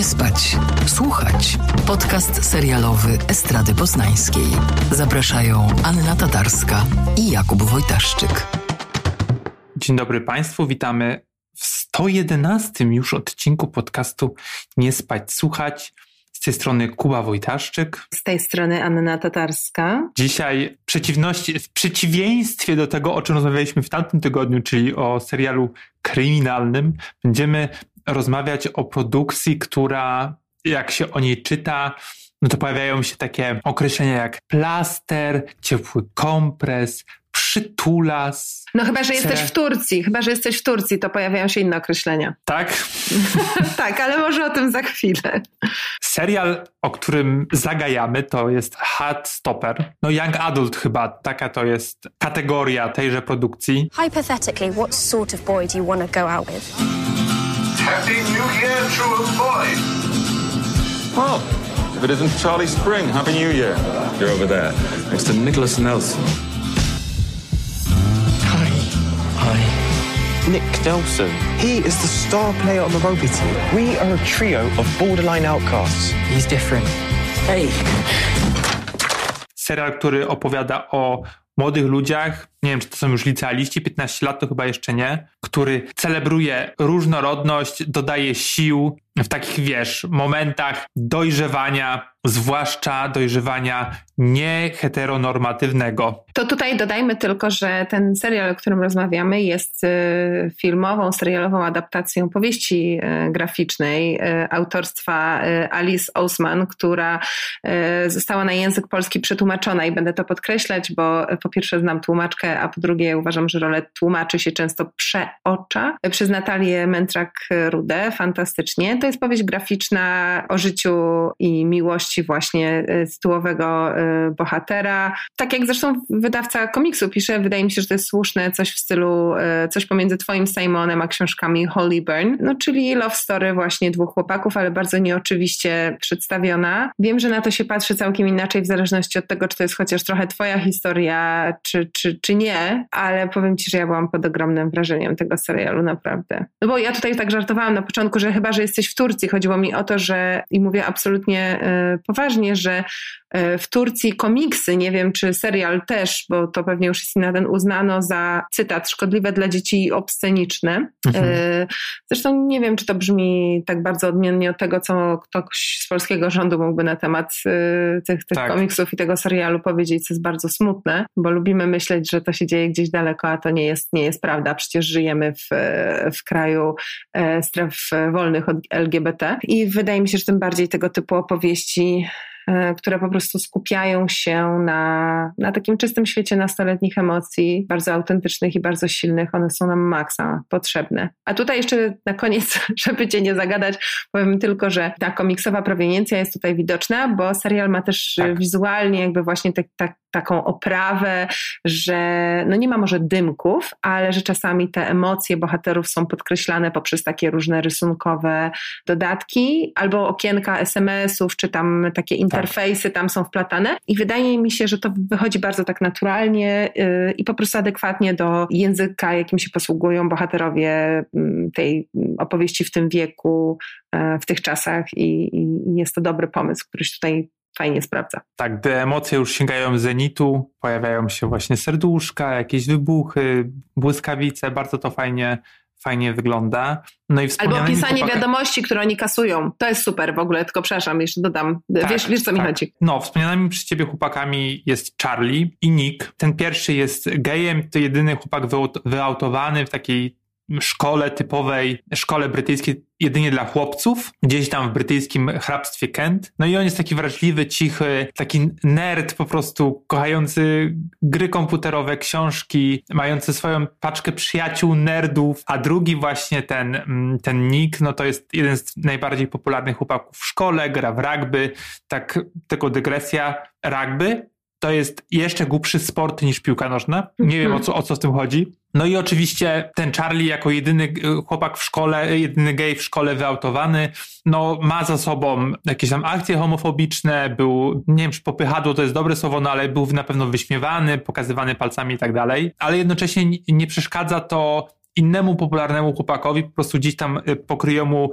Nie spać, słuchać. Podcast serialowy Estrady Poznańskiej. Zapraszają Anna Tatarska i Jakub Wojtaszczyk. Dzień dobry Państwu, witamy w 111 już odcinku podcastu Nie spać, słuchać. Z tej strony Kuba Wojtaszczyk. Z tej strony Anna Tatarska. Dzisiaj w, przeciwności, w przeciwieństwie do tego, o czym rozmawialiśmy w tamtym tygodniu, czyli o serialu kryminalnym, będziemy rozmawiać o produkcji, która jak się o niej czyta, no to pojawiają się takie określenia jak plaster, ciepły kompres, przytulas. No chyba, że jesteś w Turcji. Chyba, że jesteś w Turcji, to pojawiają się inne określenia. Tak? tak, ale może o tym za chwilę. Serial, o którym zagajamy, to jest Hot Stopper. No Young Adult chyba, taka to jest kategoria tejże produkcji. Hypothetically, what sort of boy do you want to go out with? Happy New Year to a boy! Oh, if it isn't Charlie Spring, Happy New Year. You're over there, next to Nicholas Nelson. Hi. Hi. Nick Nelson. He is the star player on the rugby team. We are a trio of borderline outcasts. He's different. Hey. Serial, który opowiada o młodych ludziach, nie wiem czy to są już licealiści, 15 lat to chyba jeszcze nie, który celebruje różnorodność, dodaje sił w takich, wiesz, momentach dojrzewania, zwłaszcza dojrzewania nieheteronormatywnego. To tutaj dodajmy tylko, że ten serial, o którym rozmawiamy, jest y, filmową, serialową adaptacją powieści y, graficznej y, autorstwa Alice Ousman, która została na język polski przetłumaczona i będę to podkreślać, bo po pierwsze znam tłumaczkę, a po drugie uważam, że rolę tłumaczy się często przeocza przez Natalię Mentrak-Rudę. Fantastycznie. To jest powieść graficzna o życiu i miłości właśnie tytułowego bohatera. Tak jak zresztą wydawca komiksu pisze, wydaje mi się, że to jest słuszne, coś w stylu, e, coś pomiędzy twoim Simonem a książkami Holly Burn, no czyli love story właśnie dwóch chłopaków, ale bardzo nieoczywiście przedstawiona. Wiem, że na to się patrzy całkiem inaczej w zależności od tego, czy to jest chociaż trochę twoja historia, czy, czy, czy nie, ale powiem ci, że ja byłam pod ogromnym wrażeniem tego serialu, naprawdę. No bo ja tutaj tak żartowałam na początku, że chyba, że jesteś w Turcji, chodziło mi o to, że i mówię absolutnie y, poważnie, że y, w Turcji komiksy, nie wiem czy serial też, bo to pewnie już jest na ten uznano za cytat szkodliwe dla dzieci i obsceniczne. Mhm. E, zresztą nie wiem, czy to brzmi tak bardzo odmiennie od tego, co ktoś z polskiego rządu mógłby na temat e, tych, tych tak. komiksów i tego serialu powiedzieć, co jest bardzo smutne, bo lubimy myśleć, że to się dzieje gdzieś daleko, a to nie jest, nie jest prawda. Przecież żyjemy w, w kraju e, stref wolnych od LGBT i wydaje mi się, że tym bardziej tego typu opowieści które po prostu skupiają się na, na takim czystym świecie nastoletnich emocji, bardzo autentycznych i bardzo silnych. One są nam maksa potrzebne. A tutaj jeszcze na koniec, żeby cię nie zagadać, powiem tylko, że ta komiksowa proweniencja jest tutaj widoczna, bo serial ma też tak. wizualnie jakby właśnie tak, tak, taką oprawę, że no nie ma może dymków, ale że czasami te emocje bohaterów są podkreślane poprzez takie różne rysunkowe dodatki albo okienka SMS-ów, czy tam takie tak. Interfejsy tam są wplatane i wydaje mi się, że to wychodzi bardzo tak naturalnie yy, i po prostu adekwatnie do języka, jakim się posługują bohaterowie yy, tej opowieści w tym wieku, yy, w tych czasach i, i jest to dobry pomysł, któryś tutaj fajnie sprawdza. Tak, gdy emocje już sięgają zenitu, pojawiają się właśnie serduszka, jakieś wybuchy, błyskawice, bardzo to fajnie fajnie wygląda. No i Albo pisanie chłopaka... wiadomości, które oni kasują. To jest super w ogóle, tylko przepraszam, jeszcze dodam. Tak, wiesz, wiesz, co tak. mi chodzi. No, wspomnianymi przez ciebie chłopakami jest Charlie i Nick. Ten pierwszy jest gejem, to jedyny chłopak wyautowany w takiej szkole typowej, szkole brytyjskiej jedynie dla chłopców, gdzieś tam w brytyjskim hrabstwie Kent. No i on jest taki wrażliwy, cichy, taki nerd po prostu, kochający gry komputerowe, książki, mający swoją paczkę przyjaciół, nerdów, a drugi właśnie ten, mm, ten Nick, no to jest jeden z najbardziej popularnych chłopaków w szkole, gra w rugby, tak tylko dygresja, rugby to jest jeszcze głupszy sport niż piłka nożna. Nie wiem o co, o co w tym chodzi. No i oczywiście ten Charlie jako jedyny e, chłopak w szkole, jedyny gej w szkole wyautowany, no ma za sobą jakieś tam akcje homofobiczne, był, nie wiem czy popychadło to jest dobre słowo, no ale był na pewno wyśmiewany, pokazywany palcami i tak dalej, ale jednocześnie nie przeszkadza to innemu popularnemu chłopakowi po prostu gdzieś tam y, po kryjomu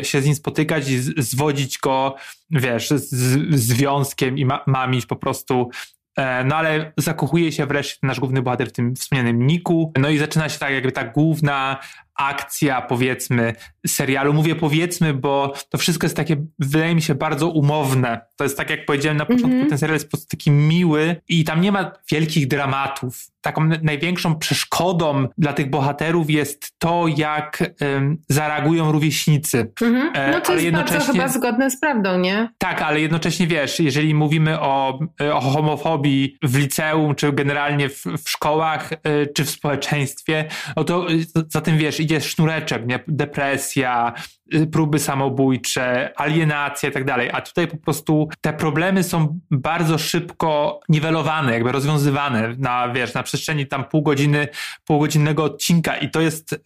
y, się z nim spotykać i zwodzić go, wiesz, z, z związkiem i ma, mamić po prostu e, no ale zakochuje się wreszcie nasz główny bohater w tym wspomnianym Niku. No i zaczyna się tak jakby ta główna akcja, powiedzmy, serialu. Mówię powiedzmy, bo to wszystko jest takie, wydaje mi się, bardzo umowne. To jest tak, jak powiedziałem na początku, mm -hmm. ten serial jest po prostu taki miły i tam nie ma wielkich dramatów. Taką największą przeszkodą dla tych bohaterów jest to, jak um, zareagują rówieśnicy. Mm -hmm. No to ale jest bardzo chyba zgodne z prawdą, nie? Tak, ale jednocześnie wiesz, jeżeli mówimy o, o homofobii w liceum, czy generalnie w, w szkołach, e, czy w społeczeństwie, no to za tym wiesz, idzie sznureczek, nie? depresja, y, próby samobójcze, alienacja i tak dalej. A tutaj po prostu te problemy są bardzo szybko niwelowane, jakby rozwiązywane na, wiesz, na przestrzeni tam pół godziny, półgodzinnego odcinka i to jest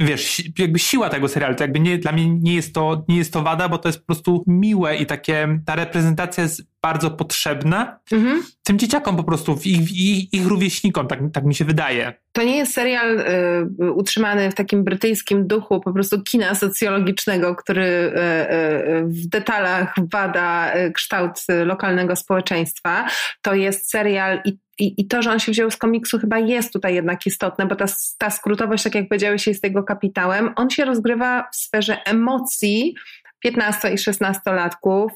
wiesz, jakby siła tego serialu, to jakby nie, dla mnie nie jest to, nie jest to wada, bo to jest po prostu miłe i takie, ta reprezentacja jest bardzo potrzebna mhm. tym dzieciakom po prostu, ich, ich, ich rówieśnikom, tak, tak mi się wydaje. To nie jest serial y, utrzymany w takim brytyjskim duchu po prostu kina socjologicznego, który y, y, w detalach bada y, kształt lokalnego społeczeństwa. To jest serial i i, I to, że on się wziął z komiksu, chyba jest tutaj jednak istotne, bo ta, ta skrótowość, tak jak powiedziałeś, jest jego kapitałem. On się rozgrywa w sferze emocji 15 i 16-latków.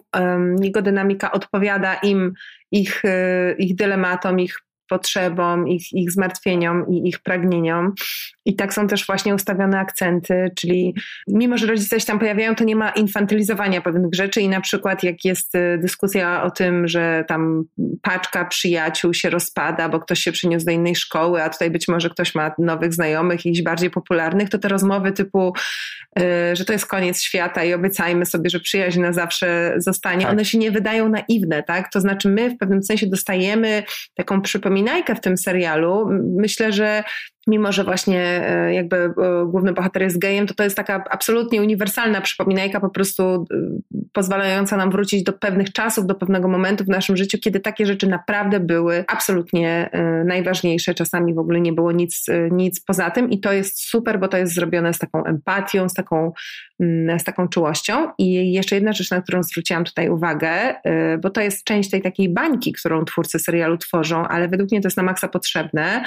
Jego dynamika odpowiada im, ich, y, ich dylematom, ich potrzebom, ich, ich zmartwieniom i ich pragnieniom. I tak są też właśnie ustawione akcenty, czyli mimo, że rodzice się tam pojawiają, to nie ma infantylizowania pewnych rzeczy i na przykład jak jest y, dyskusja o tym, że tam paczka przyjaciół się rozpada, bo ktoś się przyniósł do innej szkoły, a tutaj być może ktoś ma nowych znajomych, iść bardziej popularnych, to te rozmowy typu, y, że to jest koniec świata i obiecajmy sobie, że przyjaźń na zawsze zostanie, tak. one się nie wydają naiwne, tak? To znaczy my w pewnym sensie dostajemy taką przypominajkę w tym serialu. Myślę, że mimo że właśnie e, jakby e, główny bohater jest gejem, to to jest taka absolutnie uniwersalna przypominajka, po prostu e, pozwalająca nam wrócić do pewnych czasów, do pewnego momentu w naszym życiu, kiedy takie rzeczy naprawdę były absolutnie najważniejsze. Czasami w ogóle nie było nic, nic poza tym i to jest super, bo to jest zrobione z taką empatią, z taką, mm, z taką czułością. I jeszcze jedna rzecz, na którą zwróciłam tutaj uwagę, bo to jest część tej takiej bańki, którą twórcy serialu tworzą, ale według mnie to jest na maksa potrzebne.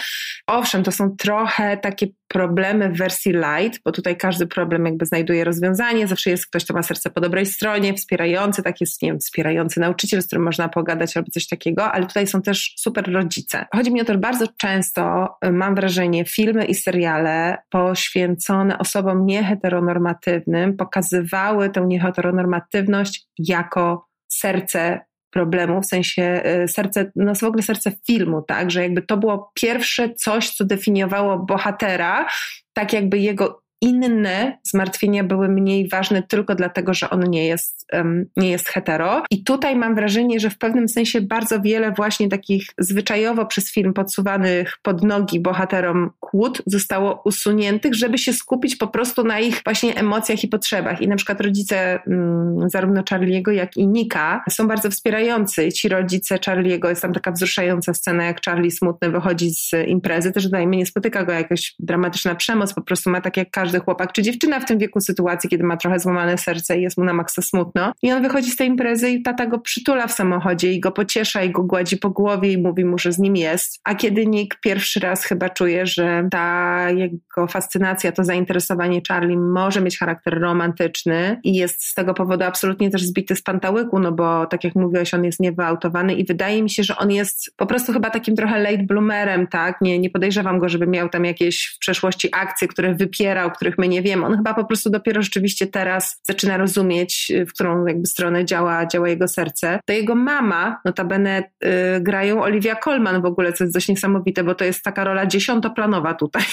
Owszem, to są trochę takie problemy w wersji light, bo tutaj każdy problem jakby znajduje rozwiązanie, zawsze jest ktoś, kto ma serce po dobrej stronie, wspierający, tak jest, nie wiem, wspierający nauczyciel, z którym można pogadać albo coś takiego, ale tutaj są też super rodzice. Chodzi mi o to, że bardzo często y, mam wrażenie, filmy i seriale poświęcone osobom nieheteronormatywnym pokazywały tę nieheteronormatywność jako serce problemu, w sensie y, serce, no w ogóle serce filmu, tak, że jakby to było pierwsze coś, co definiowało bohatera, tak jakby jego inne zmartwienia były mniej ważne tylko dlatego, że on nie jest, um, nie jest hetero. I tutaj mam wrażenie, że w pewnym sensie bardzo wiele właśnie takich zwyczajowo przez film podsuwanych pod nogi bohaterom kłód zostało usuniętych, żeby się skupić po prostu na ich właśnie emocjach i potrzebach. I na przykład rodzice um, zarówno Charlie'ego, jak i Nika są bardzo wspierający. Ci rodzice Charlie'ego, jest tam taka wzruszająca scena, jak Charlie smutny wychodzi z imprezy, też dajmy, nie spotyka go jakaś dramatyczna przemoc, po prostu ma tak jak każdy każdy chłopak czy dziewczyna w tym wieku sytuacji, kiedy ma trochę złamane serce i jest mu na maksa smutno. I on wychodzi z tej imprezy i tata go przytula w samochodzie i go pociesza i go gładzi po głowie i mówi mu, że z nim jest. A kiedy Nick pierwszy raz chyba czuje, że ta jego fascynacja, to zainteresowanie Charlie może mieć charakter romantyczny i jest z tego powodu absolutnie też zbity z pantałyku, no bo tak jak mówiłeś, on jest niewyautowany i wydaje mi się, że on jest po prostu chyba takim trochę late bloomerem, tak? Nie, nie podejrzewam go, żeby miał tam jakieś w przeszłości akcje, które wypierał, których my nie wiemy. On chyba po prostu dopiero rzeczywiście teraz zaczyna rozumieć, w którą jakby stronę działa, działa jego serce. To jego mama, notabene yy, grają Olivia Colman w ogóle, co jest dość niesamowite, bo to jest taka rola dziesiątoplanowa tutaj.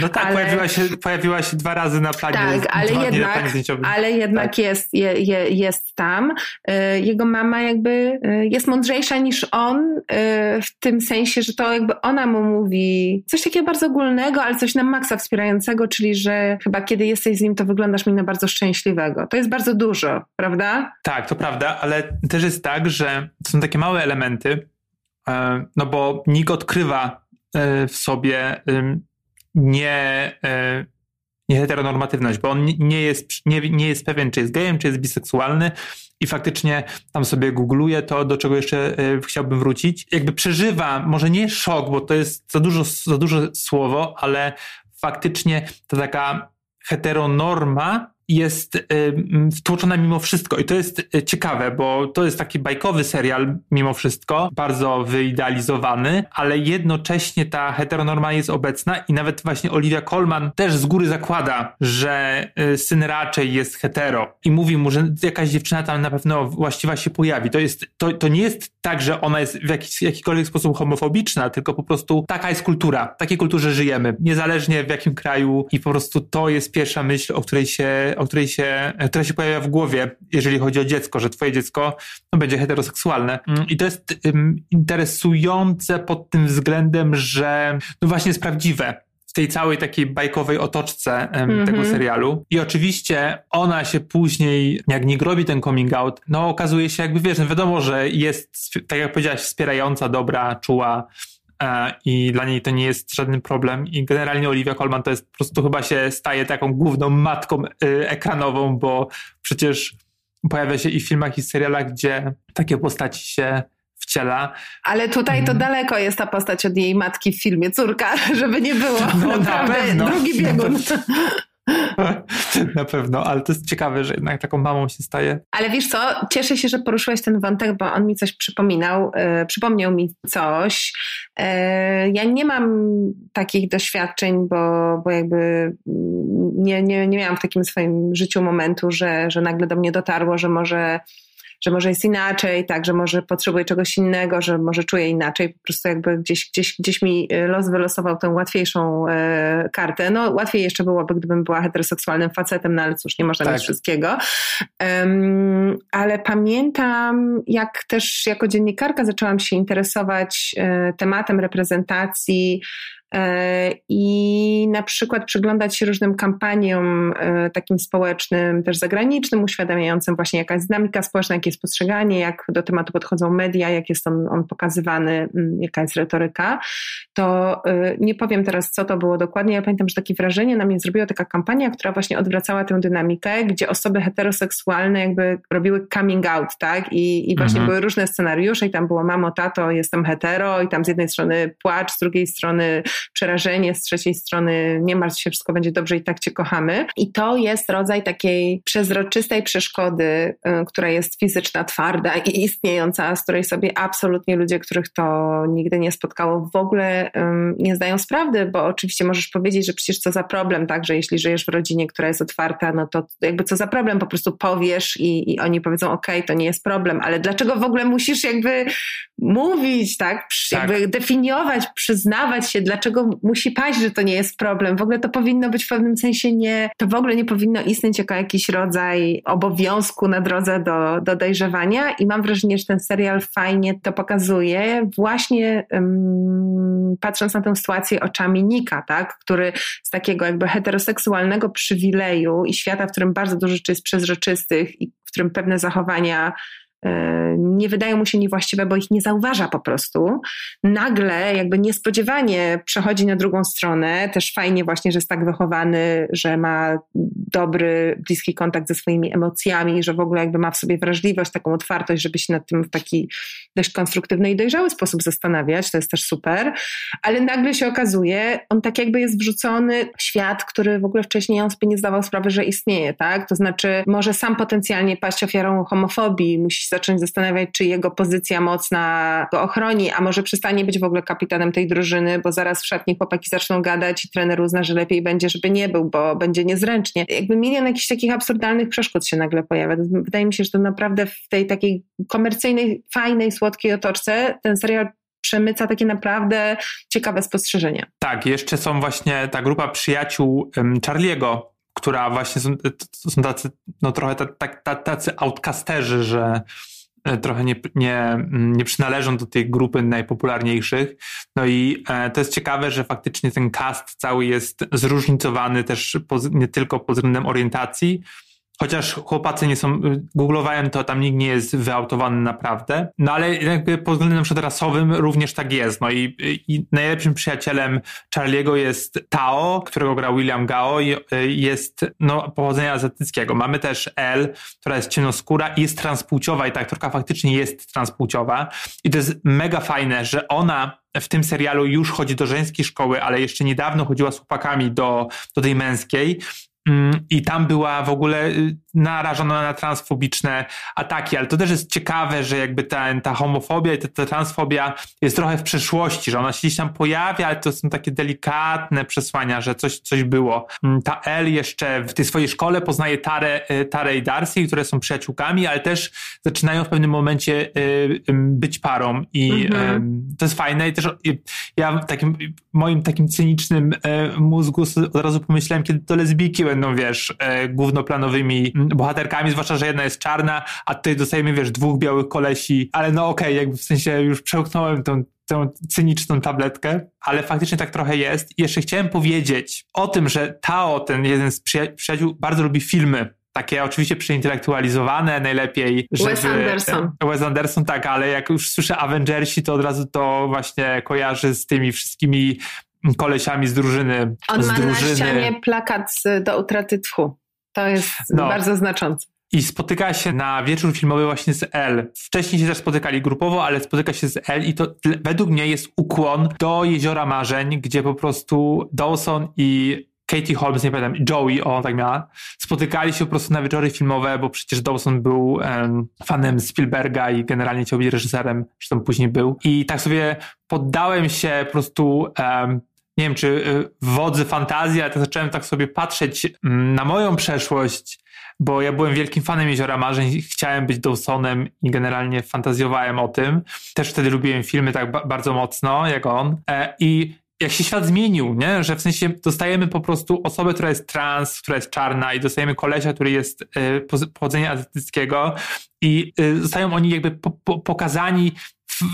No tak, ale... pojawiła, się, pojawiła się dwa razy na planie. Tak, ale jednak, ale jednak tak. jest, je, je, jest tam. Yy, jego mama jakby yy, jest mądrzejsza niż on y, w tym sensie, że to jakby ona mu mówi coś takiego bardzo ogólnego, ale coś na maksa wspierającego, czyli że chyba kiedy jesteś z nim, to wyglądasz mi na bardzo szczęśliwego. To jest bardzo dużo, prawda? Tak, to prawda, ale też jest tak, że są takie małe elementy, e, no bo Nick odkrywa e, w sobie nie, e, nie heteronormatywność, bo on nie jest, nie, nie jest pewien, czy jest gejem, czy jest biseksualny i faktycznie tam sobie googluje to, do czego jeszcze chciałbym wrócić. Jakby przeżywa, może nie szok, bo to jest za dużo, za duże słowo, ale faktycznie ta taka heteronorma jest y, wtłoczona mimo wszystko. I to jest y, ciekawe, bo to jest taki bajkowy serial mimo wszystko, bardzo wyidealizowany, ale jednocześnie ta heteronorma jest obecna i nawet właśnie Olivia Colman też z góry zakłada, że y, syn raczej jest hetero i mówi mu, że jakaś dziewczyna tam na pewno właściwa się pojawi. To, jest, to, to nie jest tak, że ona jest w jakiś, jakikolwiek sposób homofobiczna, tylko po prostu taka jest kultura, takiej kulturze żyjemy, niezależnie w jakim kraju i po prostu to jest pierwsza myśl, o której się o której się, która się pojawia w głowie, jeżeli chodzi o dziecko, że twoje dziecko no, będzie heteroseksualne. Mm, I to jest um, interesujące pod tym względem, że no właśnie jest prawdziwe w tej całej takiej bajkowej otoczce um, mm -hmm. tego serialu. I oczywiście ona się później, jak nie robi ten coming out, no okazuje się jakby, wiesz, no wiadomo, że jest, tak jak powiedziałaś, wspierająca, dobra, czuła, E, i dla niej to nie jest żaden problem i generalnie Olivia Colman to jest po prostu chyba się staje taką główną matką e, ekranową, bo przecież pojawia się i w filmach i serialach, gdzie takie postaci się wciela. Ale tutaj to mm. daleko jest ta postać od jej matki w filmie Córka, żeby nie było. No, naprawdę, na pewno. drugi biegun. Na pewno, ale to jest ciekawe, że jednak taką mamą się staje. Ale wiesz co, cieszę się, że poruszyłeś ten wątek, bo on mi coś przypominał, yy, przypomniał mi coś. Yy, ja nie mam takich doświadczeń, bo, bo jakby nie, nie, nie miałam w takim swoim życiu momentu, że, że nagle do mnie dotarło, że może że może jest inaczej, tak, że może potrzebuje czegoś innego, że może czuje inaczej. Po prostu jakby gdzieś, gdzieś, gdzieś mi e, los wylosował tę łatwiejszą e, kartę. No łatwiej jeszcze byłoby, gdybym była heteroseksualnym facetem, no ale cóż, nie można tak. mieć wszystkiego. Um, ale pamiętam, jak też jako dziennikarka zaczęłam się interesować e, tematem reprezentacji i na przykład przyglądać się różnym kampaniom e, takim społecznym, też zagranicznym, uświadamiającym właśnie jaka jest dynamika społeczna, jakie jest postrzeganie, jak do tematu podchodzą media, jak jest on, on pokazywany, jaka jest retoryka, to e, nie powiem teraz, co to było dokładnie. Ja pamiętam, że takie wrażenie na mnie zrobiła taka kampania, która właśnie odwracała tę dynamikę, gdzie osoby heteroseksualne jakby robiły coming out, tak? I, i właśnie mhm. były różne scenariusze i tam było mamo, tato, jestem hetero i tam z jednej strony płacz, z drugiej strony przerażenie z trzeciej strony, nie martw się, wszystko będzie dobrze i tak cię kochamy. I to jest rodzaj takiej przezroczystej przeszkody, y, która jest fizyczna, twarda i istniejąca, z której sobie absolutnie ludzie, których to nigdy nie spotkało, w ogóle nie zdają sprawy, bo oczywiście możesz powiedzieć, że przecież co za problem, tak, że jeśli żyjesz w rodzinie, która jest otwarta, no to jakby co za problem, po prostu powiesz i, i oni powiedzą, ok, to nie jest problem, ale dlaczego w ogóle musisz jakby mówić, tak, tak. jakby definiować, przyznawać się, dlaczego musi paść, że to nie jest problem. W ogóle to powinno być w pewnym sensie nie, to w ogóle nie powinno istnieć jako jakiś rodzaj obowiązku na drodze do, do dojrzewania i mam wrażenie, że ten serial fajnie to pokazuje, właśnie um, patrząc na tę sytuację oczami Nika, tak, który z takiego jakby heteroseksualnego przywileju i świata, w którym bardzo dużo rzeczy jest przezroczystych i w którym pewne zachowania nie wydają mu się niewłaściwe, bo ich nie zauważa po prostu. Nagle, jakby niespodziewanie przechodzi na drugą stronę. Też fajnie właśnie, że jest tak wychowany, że ma dobry, bliski kontakt ze swoimi emocjami, że w ogóle jakby ma w sobie wrażliwość, taką otwartość, żeby się nad tym w taki dość konstruktywny i dojrzały sposób zastanawiać. To jest też super. Ale nagle się okazuje, on tak jakby jest wrzucony w świat, który w ogóle wcześniej on sobie nie zdawał sprawy, że istnieje, tak? To znaczy może sam potencjalnie paść ofiarą homofobii, musi zacząć zastanawiać, czy jego pozycja mocna go ochroni, a może przestanie być w ogóle kapitanem tej drużyny, bo zaraz w szatni chłopaki zaczną gadać i trener uzna, że lepiej będzie, żeby nie był, bo będzie niezręcznie. Jakby milion jakichś takich absurdalnych przeszkód się nagle pojawia. Wydaje mi się, że to naprawdę w tej takiej komercyjnej, fajnej, słodkiej otoczce ten serial przemyca takie naprawdę ciekawe spostrzeżenia. Tak, jeszcze są właśnie ta grupa przyjaciół Charliego, która właśnie są, są tacy, no trochę tacy outcasterzy, że e, trochę nie, nie, nie przynależą do tej grupy najpopularniejszych. No i e, to jest ciekawe, że faktycznie ten cast cały jest zróżnicowany też nie tylko pod względem orientacji, chociaż chłopacy nie są, googlowałem to, tam nikt nie jest wyautowany naprawdę, no ale jakby pod względem na przykład rasowym również tak jest, no i, i najlepszym przyjacielem Charlie'ego jest Tao, którego gra William Gao i jest no, pochodzenia azjatyckiego. Mamy też Elle, która jest ciemnoskóra i jest transpłciowa i ta aktorka faktycznie jest transpłciowa. I to jest mega fajne, że ona w tym serialu już chodzi do żeńskiej szkoły, ale jeszcze niedawno chodziła z chłopakami do, do tej męskiej I tam była w ogóle y, narażona na transfobiczne ataki, ale to też jest ciekawe, że jakby ta, ta homofobia i ta, ta transfobia jest trochę w przeszłości, że ona się gdzieś tam pojawia, ale to są takie delikatne przesłania, że coś, coś było. Mm, ta El jeszcze w tej swojej szkole poznaje Tarę, y, Tarę i Darcy, które są przyjaciółkami, ale też zaczynają w pewnym momencie y, być parą i mhm. to jest fajne i też ja w takim moim takim cynicznym mózgu od razu pomyślałem, kiedy to lesbijki będą, wiesz, głównoplanowymi bohaterkami, zwłaszcza, że jedna jest czarna, a tutaj dostajemy, wiesz, dwóch białych kolesi, ale no okej, okay, jakby w sensie już przełknąłem tą tę cyniczną tabletkę, ale faktycznie tak trochę jest. I jeszcze chciałem powiedzieć o tym, że Tao, ten jeden z przyjaciół, bardzo lubi filmy takie oczywiście przeintelektualizowane, najlepiej. Żeby, Wes Anderson. Wes Anderson, tak, ale jak już słyszę Avengersi, to od razu to właśnie kojarzy z tymi wszystkimi kolesiami z drużyny. On z ma drużyny. na ścianie plakat do utraty tchu. To jest no. bardzo znaczące. I spotyka się na wieczór filmowy właśnie z L. Wcześniej się też spotykali grupowo, ale spotyka się z L i to według mnie jest ukłon do Jeziora Marzeń, gdzie po prostu Dawson i Katie Holmes, nie pamiętam, Joey, o tak miała, spotykali się po prostu na wieczory filmowe, bo przecież Dawson był um, fanem Spielberga i generalnie chciał być reżyserem, zresztą później był. I tak sobie poddałem się po prostu um, nie wiem, czy y, wodzy fantazji, ale to zacząłem tak sobie patrzeć mm, na moją przeszłość, bo ja byłem wielkim fanem Jeziora Marzeń, chciałem być Dawsonem i generalnie fantazjowałem o tym. Też wtedy lubiłem filmy tak bardzo mocno, jak on. E, I jak się świat zmienił, nie? że w sensie dostajemy po prostu osobę, która jest trans, która jest czarna i dostajemy kolesia, który jest y, pochodzenia azjatyckiego i y, zostają oni jakby po, po, pokazani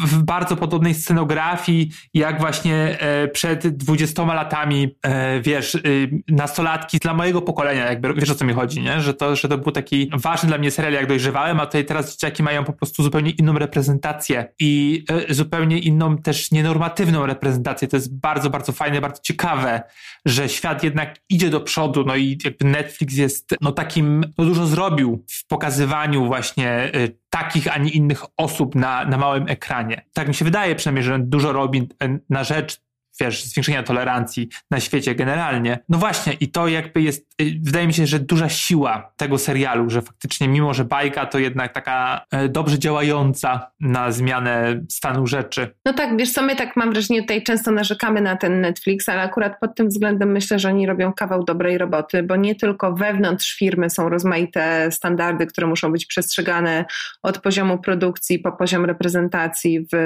w, bardzo podobnej scenografii, jak właśnie e, przed 20 latami, e, wiesz, y, nastolatki dla mojego pokolenia, jakby, wiesz o co mi chodzi, nie? Że to, że to był taki ważny dla mnie serial, jak dojrzewałem, a tutaj teraz dzieciaki mają po prostu zupełnie inną reprezentację i e, zupełnie inną też nienormatywną reprezentację. To jest bardzo, bardzo fajne, bardzo ciekawe, że świat jednak idzie do przodu, no i jakby Netflix jest, no takim, no dużo zrobił w pokazywaniu właśnie takich, a nie innych osób na, na małym ekranie. Tak mi się wydaje przynajmniej, że dużo robi na rzecz wiesz, zwiększenia tolerancji na świecie generalnie. No właśnie, i to jakby jest, y, wydaje mi się, że duża siła tego serialu, że faktycznie mimo, że bajka to jednak taka e, dobrze działająca na zmianę stanu rzeczy. No tak, wiesz co, my tak mam wrażenie, tutaj często narzekamy na ten Netflix, ale akurat pod tym względem myślę, że oni robią kawał dobrej roboty, bo nie tylko wewnątrz firmy są rozmaite standardy, które muszą być przestrzegane od poziomu produkcji po poziom reprezentacji w,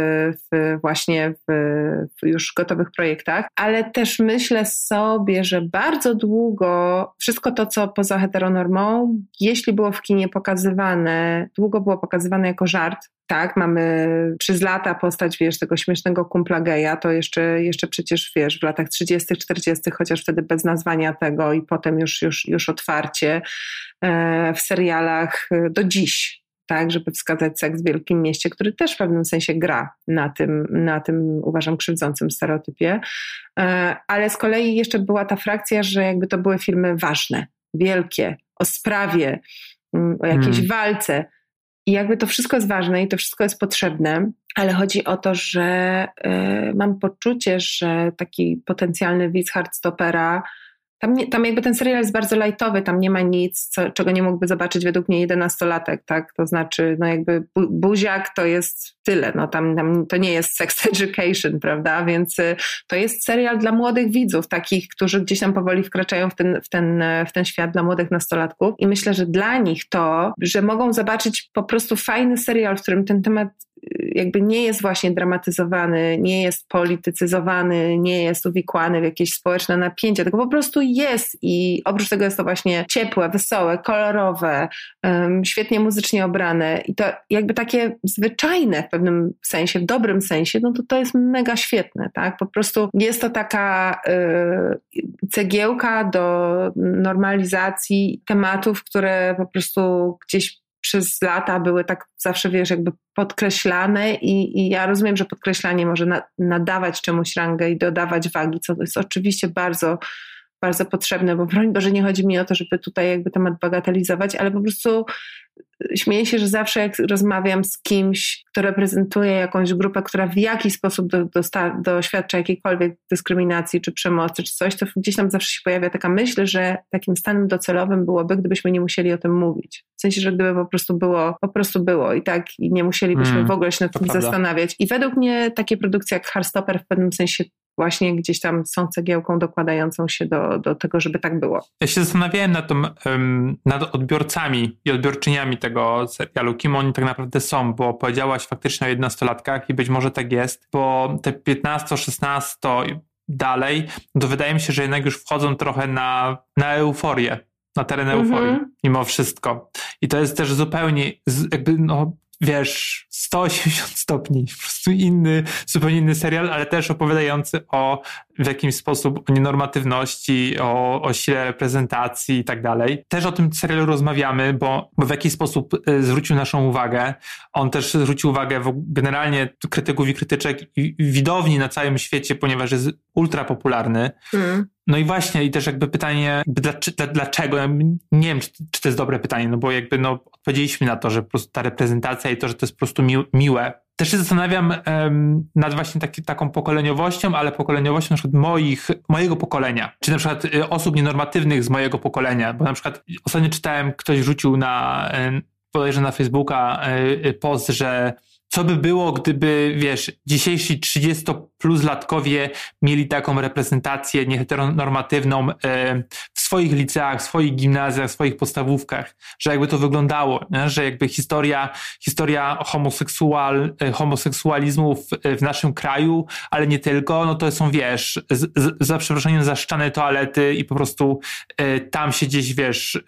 w właśnie w, w już gotowych projektach, ale też myślę sobie, że bardzo długo wszystko to, co poza heteronormą, jeśli było w kinie pokazywane, długo było pokazywane jako żart, tak, mamy przez lata postać, wiesz, tego śmiesznego kumpla geja, to jeszcze, jeszcze przecież, wiesz, w latach 30., 40., chociaż wtedy bez nazwania tego i potem już, już, już otwarcie e, w serialach e, do dziś tak, żeby wskazać seks w wielkim mieście, który też w pewnym sensie gra na tym, na tym uważam, krzywdzącym stereotypie. E, ale z kolei jeszcze była ta frakcja, że jakby to były filmy ważne, wielkie, o sprawie, mm, o jakiejś hmm. walce. I jakby to wszystko jest ważne i to wszystko jest potrzebne, ale chodzi o to, że y, mam poczucie, że taki potencjalny widz hardstopera tam, nie, tam jakby ten serial jest bardzo lightowy, tam nie ma nic, co, czego nie mógłby zobaczyć według mnie jedenastolatek, tak? To znaczy, no jakby bu, buziak to jest tyle, no tam, tam to nie jest sex education, prawda? Więc y, to jest serial dla młodych widzów, takich, którzy gdzieś tam powoli wkraczają w ten, w ten, w ten świat dla młodych nastolatków i myślę, że dla nich to, że mogą zobaczyć po prostu fajny serial, w którym ten temat jakby nie jest właśnie dramatyzowany, nie jest politycyzowany, nie jest uwikłany w jakieś społeczne napięcia, tylko po prostu jest i oprócz tego jest to właśnie ciepłe, wesołe, kolorowe, świetnie muzycznie obrane i to jakby takie zwyczajne w pewnym sensie, w dobrym sensie, no to to jest mega świetne, tak? Po prostu jest to taka y, cegiełka do normalizacji tematów, które po prostu gdzieś przez lata były tak zawsze, wiesz, jakby podkreślane i, i ja rozumiem, że podkreślanie może na, nadawać czemuś rangę i dodawać wagi, co jest oczywiście bardzo, bardzo potrzebne, bo broń Boże nie chodzi mi o to, żeby tutaj jakby temat bagatelizować, ale po prostu śmieję się, że zawsze jak rozmawiam z kimś, kto reprezentuje jakąś grupę, która w jakiś sposób do, dosta, doświadcza jakiejkolwiek dyskryminacji czy przemocy czy coś, to gdzieś tam zawsze się pojawia taka myśl, że takim stanem docelowym byłoby, gdybyśmy nie musieli o tym mówić. W sensie, że gdyby po prostu było, po prostu było i tak i nie musielibyśmy hmm, w ogóle się nad tym prawda. zastanawiać. I według mnie takie produkcje jak Heartstopper w pewnym sensie właśnie gdzieś tam są cegiełką dokładającą się do, do tego, żeby tak było. Ja się zastanawiałem nad, tą, nad odbiorcami i odbiorczyniami tego serialu, kim oni tak naprawdę są, bo powiedziałaś faktycznie o jednostolatkach i być może tak jest, bo te 15, 16 dalej, to wydaje mi się, że jednak już wchodzą trochę na, na euforię, na teren euforii, mm -hmm. mimo wszystko. I to jest też zupełnie, jakby, no, wiesz, 180 stopni, po prostu inny, zupełnie inny serial, ale też opowiadający o w jakiś sposób o nienormatywności, o, o sile reprezentacji i tak dalej. Też o tym serialu rozmawiamy, bo, bo w jakiś sposób y, zwrócił naszą uwagę. On też zwrócił uwagę generalnie krytyków i krytyczek i widowni na całym świecie, ponieważ jest ultra popularny. Mm. No i właśnie, i też jakby pytanie, dlaczego? Nie wiem, czy, to jest dobre pytanie, no bo jakby no, odpowiedzieliśmy na to, że po prostu ta reprezentacja i to, że to jest po prostu miłe. Też się zastanawiam um, nad właśnie taki, taką pokoleniowością, ale pokoleniowością na przykład moich, mojego pokolenia, czy na przykład y, osób nienormatywnych z mojego pokolenia, bo na przykład ostatnio czytałem, ktoś rzucił na, y, podejrzewam na Facebooka y, post, że co by było, gdyby, wiesz, dzisiejsi 30 plus latkowie mieli taką reprezentację nieheteronormatywną e, w swoich liceach, w swoich gimnazjach, w swoich podstawówkach, że jakby to wyglądało, nie? że jakby historia, historia homoseksual, e, homoseksualizmu w, w naszym kraju, ale nie tylko, no to są, wiesz, z, z, za przeproszeniem zaszczane toalety i po prostu e, tam się gdzieś, wiesz,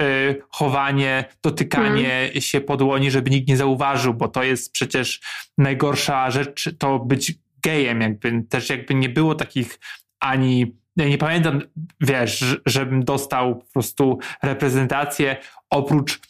chowanie, dotykanie hmm. się podłoni, żeby nikt nie zauważył, bo to jest przecież najgorsza rzecz to być gejem, jakby też jakby nie było takich ani ja nie pamiętam, wiesz, żebym dostał po prostu reprezentację oprócz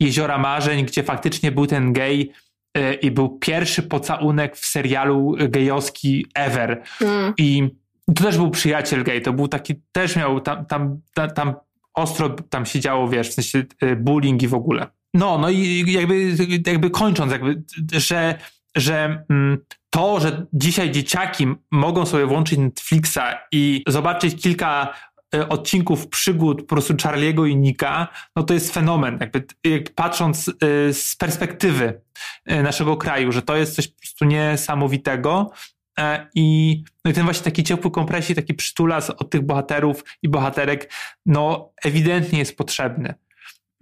Jeziora Marzeń, gdzie faktycznie był ten gej yy, i był pierwszy pocałunek w serialu gejowski ever. Mm. I to też był przyjaciel gej, to był taki, też miał tam, tam, tam, tam ostro tam się działo, wiesz, w sensie yy, bullying i w ogóle. No, no i jakby, jakby kończąc, jakby, że że mm, to, że dzisiaj dzieciaki mogą sobie włączyć Netflixa i zobaczyć kilka e, odcinków przygód po prostu Charlie'ego i Nika, no to jest fenomen, jakby, jakby patrząc e, z perspektywy e, naszego kraju, że to jest coś po prostu niesamowitego i, no i ten właśnie taki ciepły kompresji, taki przytulas od tych bohaterów i bohaterek, no ewidentnie jest potrzebny.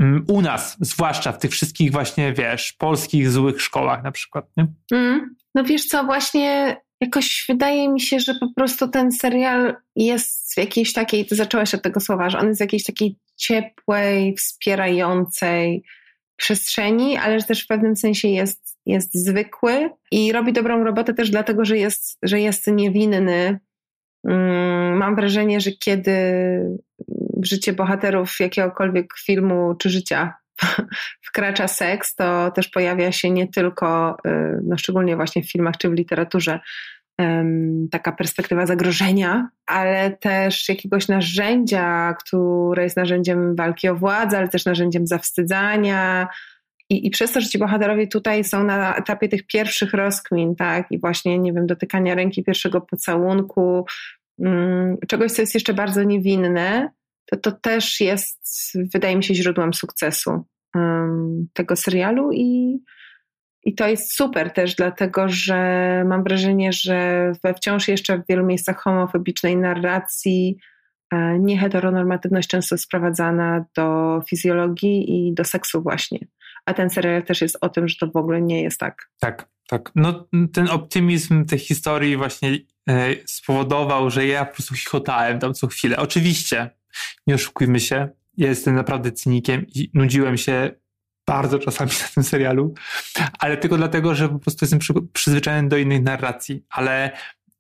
Mm, u nas, zwłaszcza w tych wszystkich właśnie, wiesz, polskich złych szkołach na przykład, nie? Mm, no wiesz co, właśnie jakoś wydaje mi się, że po prostu ten serial jest w jakiejś takiej, ty zaczęłaś od tego słowa, że on jest w jakiejś takiej ciepłej, wspierającej przestrzeni, ale też w pewnym sensie jest, jest zwykły i robi dobrą robotę też dlatego, że jest, że jest niewinny. Mm, mam wrażenie, że kiedy życie bohaterów jakiegokolwiek filmu czy życia wkracza seks, to też pojawia się nie tylko, y, no szczególnie właśnie w filmach czy w literaturze, taka perspektywa zagrożenia, ale też jakiegoś narzędzia, które jest narzędziem walki o władzę, ale też narzędziem zawstydzania. I, I przez to, że ci bohaterowie tutaj są na etapie tych pierwszych rozkmin, tak, i właśnie, nie wiem, dotykania ręki, pierwszego pocałunku, um, czegoś, co jest jeszcze bardzo niewinne, to to też jest, wydaje mi się, źródłem sukcesu um, tego serialu i, i to jest super też, dlatego że mam wrażenie, że we wciąż jeszcze w wielu miejscach homofobicznej narracji e, nieheteronormatywność często sprowadzana do fizjologii i do seksu właśnie. A ten serial też jest o tym, że to w ogóle nie jest tak. Tak. tak. No ten optymizm tej historii właśnie e, spowodował, że ja po prostu chichotałem tam co chwilę. Oczywiście, nie oszukujmy się, ja jestem naprawdę cynikiem i nudziłem się bardzo czasami na tym serialu, ale tylko dlatego, że po prostu jestem przy, przyzwyczajony do innych narracji, ale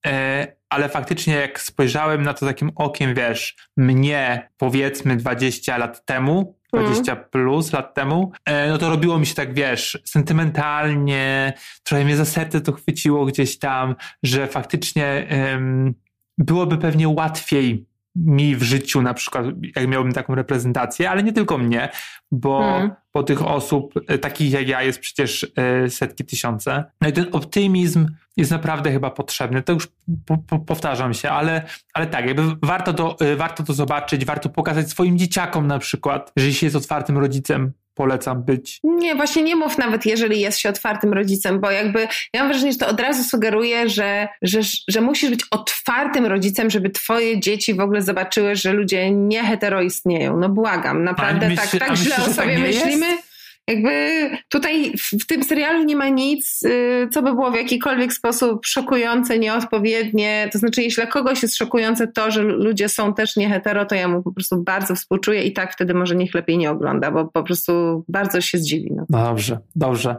e, ale faktycznie jak spojrzałem na to takim okiem, wiesz, mnie powiedzmy 20 lat temu, 20 mm. plus lat temu, e, no to robiło mi się tak, wiesz, sentymentalnie, trochę mnie za serce to chwyciło gdzieś tam, że faktycznie um, byłoby pewnie łatwiej mi w życiu na przykład, jak miałbym taką reprezentację, ale nie tylko mnie, bo, hmm. bo tych osób e, takich jak ja jest przecież e, setki tysiące. No i ten optymizm jest naprawdę chyba potrzebny. To już po, po, powtarzam się, ale, ale tak, jakby warto to, e, warto to zobaczyć, warto pokazać swoim dzieciakom na przykład, że się jest otwartym rodzicem, polecam być. Nie, właśnie nie mów nawet, jeżeli jest się otwartym rodzicem, bo jakby ja mam wrażenie, że to od razu sugeruje, że, że, że musisz być otwartym rodzicem, żeby twoje dzieci w ogóle zobaczyły, że ludzie nie hetero istnieją. No błagam, naprawdę tak, tak źle o sobie tak myślimy. Jest? Jakby tutaj w, tym serialu nie ma nic, y, co by było w jakikolwiek sposób szokujące, nieodpowiednie. To znaczy, jeśli dla kogoś jest szokujące to, że ludzie są też nie hetero, to ja mu po prostu bardzo współczuję i tak wtedy może niech lepiej nie ogląda, bo po prostu bardzo się zdziwi. No. Dobrze, dobrze.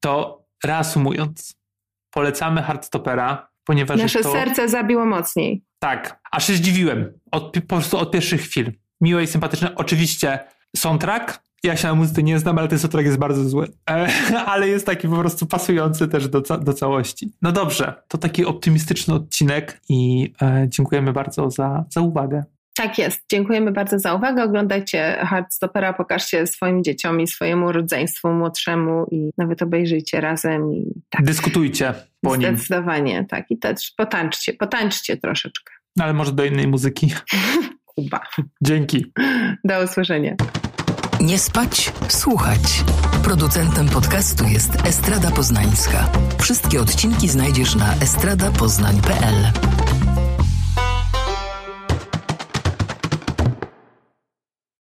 To reasumując, polecamy Hardstopera, ponieważ Nasze to... serce zabiło mocniej. Tak, aż się zdziwiłem. Od, po prostu od pierwszych chwil. Miłe i sympatyczne. Oczywiście soundtrack ja się na muzyce nie znam, ale ten soundtrack jest bardzo zły. E, ale jest taki po prostu pasujący też do, do całości. No dobrze, to taki optymistyczny odcinek i e, dziękujemy bardzo za, za uwagę. Tak jest. Dziękujemy bardzo za uwagę. Oglądajcie Hardstopera, pokażcie swoim dzieciom i swojemu rodzeństwu młodszemu i nawet obejrzyjcie razem. I tak. Dyskutujcie po nim. Zdecydowanie, tak. I też potańczcie, potańczcie troszeczkę. Ale może do innej muzyki. Kuba. Dzięki. Do usłyszenia. Nie spać, słuchać. Producentem podcastu jest Estrada Poznańska. Wszystkie odcinki znajdziesz na estradapoznań.pl.